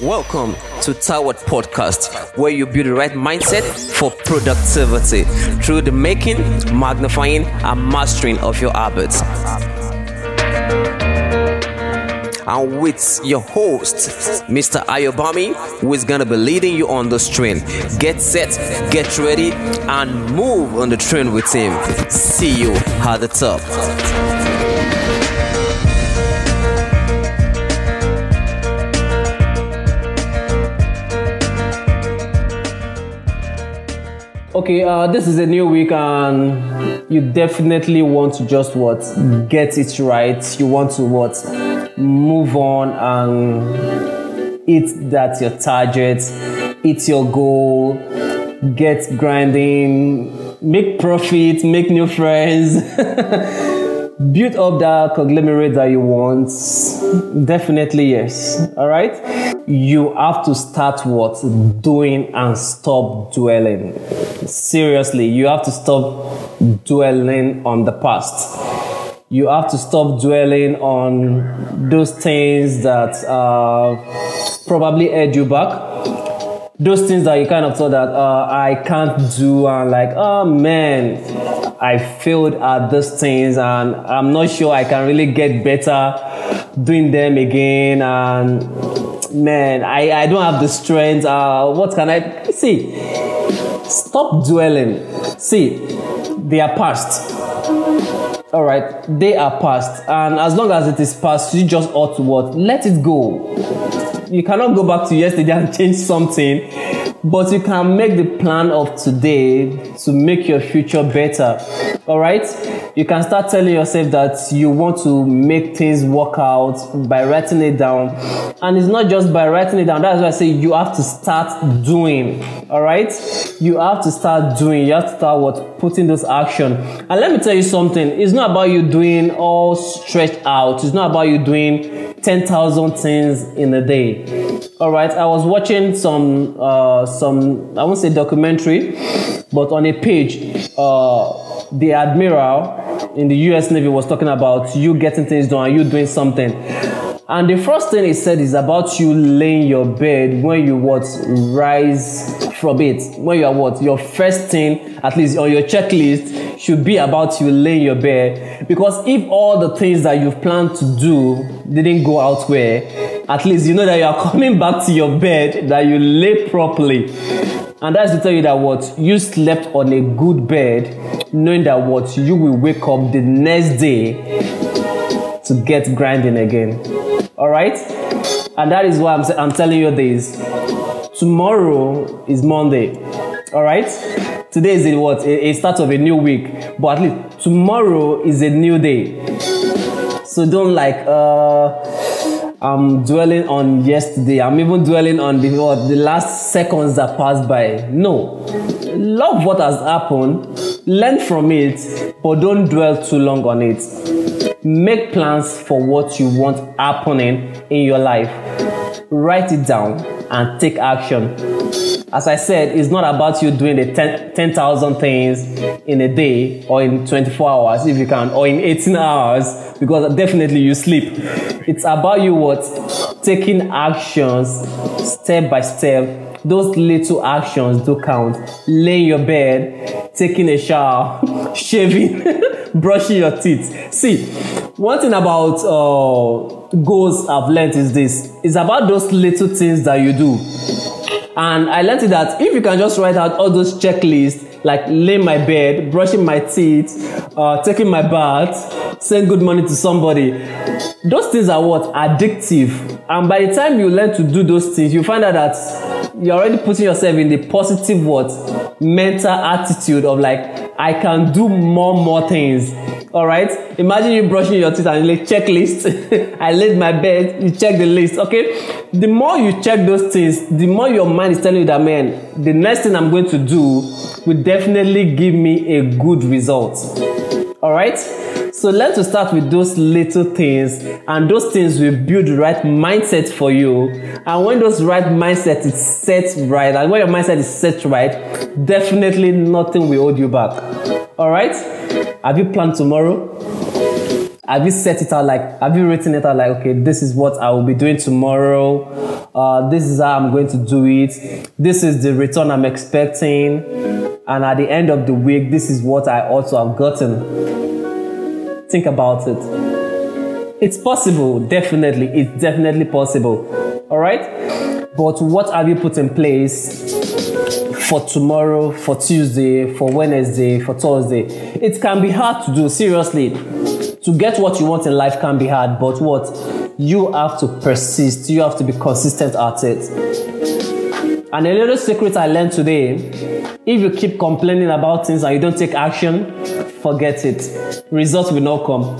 Welcome to Towered Podcast, where you build the right mindset for productivity through the making, magnifying, and mastering of your habits. And with your host, Mr. Ayobami, who is going to be leading you on this train. Get set, get ready, and move on the train with him. See you at the top. Okay, uh, this is a new week, and you definitely want to just what get it right. You want to what move on and hit that your target, hit your goal, get grinding, make profit, make new friends, build up that conglomerate that you want. Definitely yes. All right. You have to start what doing and stop dwelling. Seriously, you have to stop dwelling on the past you have to stop dwelling on those things that uh, probably held you back. Those things that you kind of thought that uh, I can't do, and like, oh man, I failed at those things, and I'm not sure I can really get better doing them again. And man, I, I don't have the strength. Uh, what can I see? Stop dwelling. See, they are past all right they are past and as long as it is past you just ought to what let it go you cannot go back to yesterday and change something but you can make the plan of today to make your future better all right you can start telling yourself that you want to make things work out by writing it down. And it's not just by writing it down. That's why i say you have to start doing all right? You have to start doing. You have to start what? Putting those action. And let me tell you something. It's not about you doing all stretched out. It's not about you doing 10,000 things in a day. All right? I was watching some uh some i won't say documentary but on a page uh the admiral in the US Navy was talking about you getting things done you doing something. And the first thing he said is about you laying your bed when you what rise from it. When you are what your first thing, at least on your checklist, should be about you laying your bed. Because if all the things that you've planned to do didn't go out well, at least you know that you are coming back to your bed, that you lay properly. And that's to tell you that what you slept on a good bed, knowing that what you will wake up the next day to get grinding again. All right? And that is why I'm, I'm telling you this. Tomorrow is Monday. All right? Today is a, what? A, a start of a new week. But at least tomorrow is a new day. So don't like, uh, I'm dwelling on yesterday. I'm even dwelling on the what, the last seconds that passed by. No. Love what has happened, learn from it, but don't dwell too long on it. Make plans for what you want happening in your life. Write it down and take action. As I said, it's not about you doing the 10,000 10, things in a day or in 24 hours if you can, or in 18 hours because definitely you sleep. It's about you what? Taking actions step by step. Those little actions do count. Laying your bed, taking a shower, shaving, brushing your teeth. See, one thing about uh, goals I've learned is this. It's about those little things that you do. And I learned that if you can just write out all those checklists, like laying my bed, brushing my teeth, uh, taking my bath, saying good morning to somebody, those things are what? Addictive. And by the time you learn to do those things, you find out that you're already putting yourself in the positive what? Mental attitude of like, I can do more, more things. All right. Imagine you brushing your teeth and like checklist. I laid my bed. You check the list. Okay. The more you check those things, the more your mind is telling you that man, the next thing I'm going to do will definitely give me a good result. All right. So learn to start with those little things, and those things will build the right mindset for you. And when those right mindset is set right, and when your mindset is set right, definitely nothing will hold you back. All right? Have you planned tomorrow? have you set it out like have you written it out like okay this is what i will be doing tomorrow. Uh, this is how i'm going to do it. This is the return i'm expecting. And at the end of the week this is what i also have gotten. Think about it. It's possible. Definitely. It's definitely possible. All right? But what have you put in place for tomorrow, for Tuesday, for Wednesday, for Thursday. It can be hard to do, seriously. To get what you want in life can be hard, but what? You have to persist, you have to be consistent at it. And a little secret I learned today if you keep complaining about things and you don't take action, forget it. Results will not come.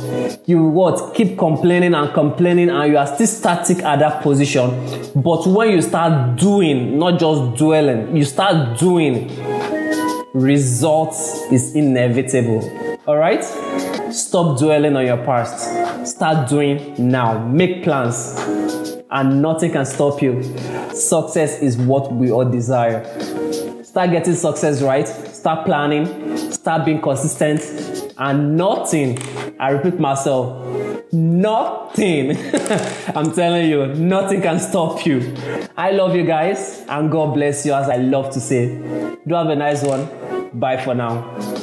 You what? Keep complaining and complaining, and you are still static at that position. But when you start doing, not just dwelling, you start doing, results is inevitable. All right? Stop dwelling on your past. Start doing now. Make plans, and nothing can stop you. Success is what we all desire. Start getting success right. Start planning. Start being consistent. And nothing, I repeat myself, nothing, I'm telling you, nothing can stop you. I love you guys, and God bless you, as I love to say. Do have a nice one. Bye for now.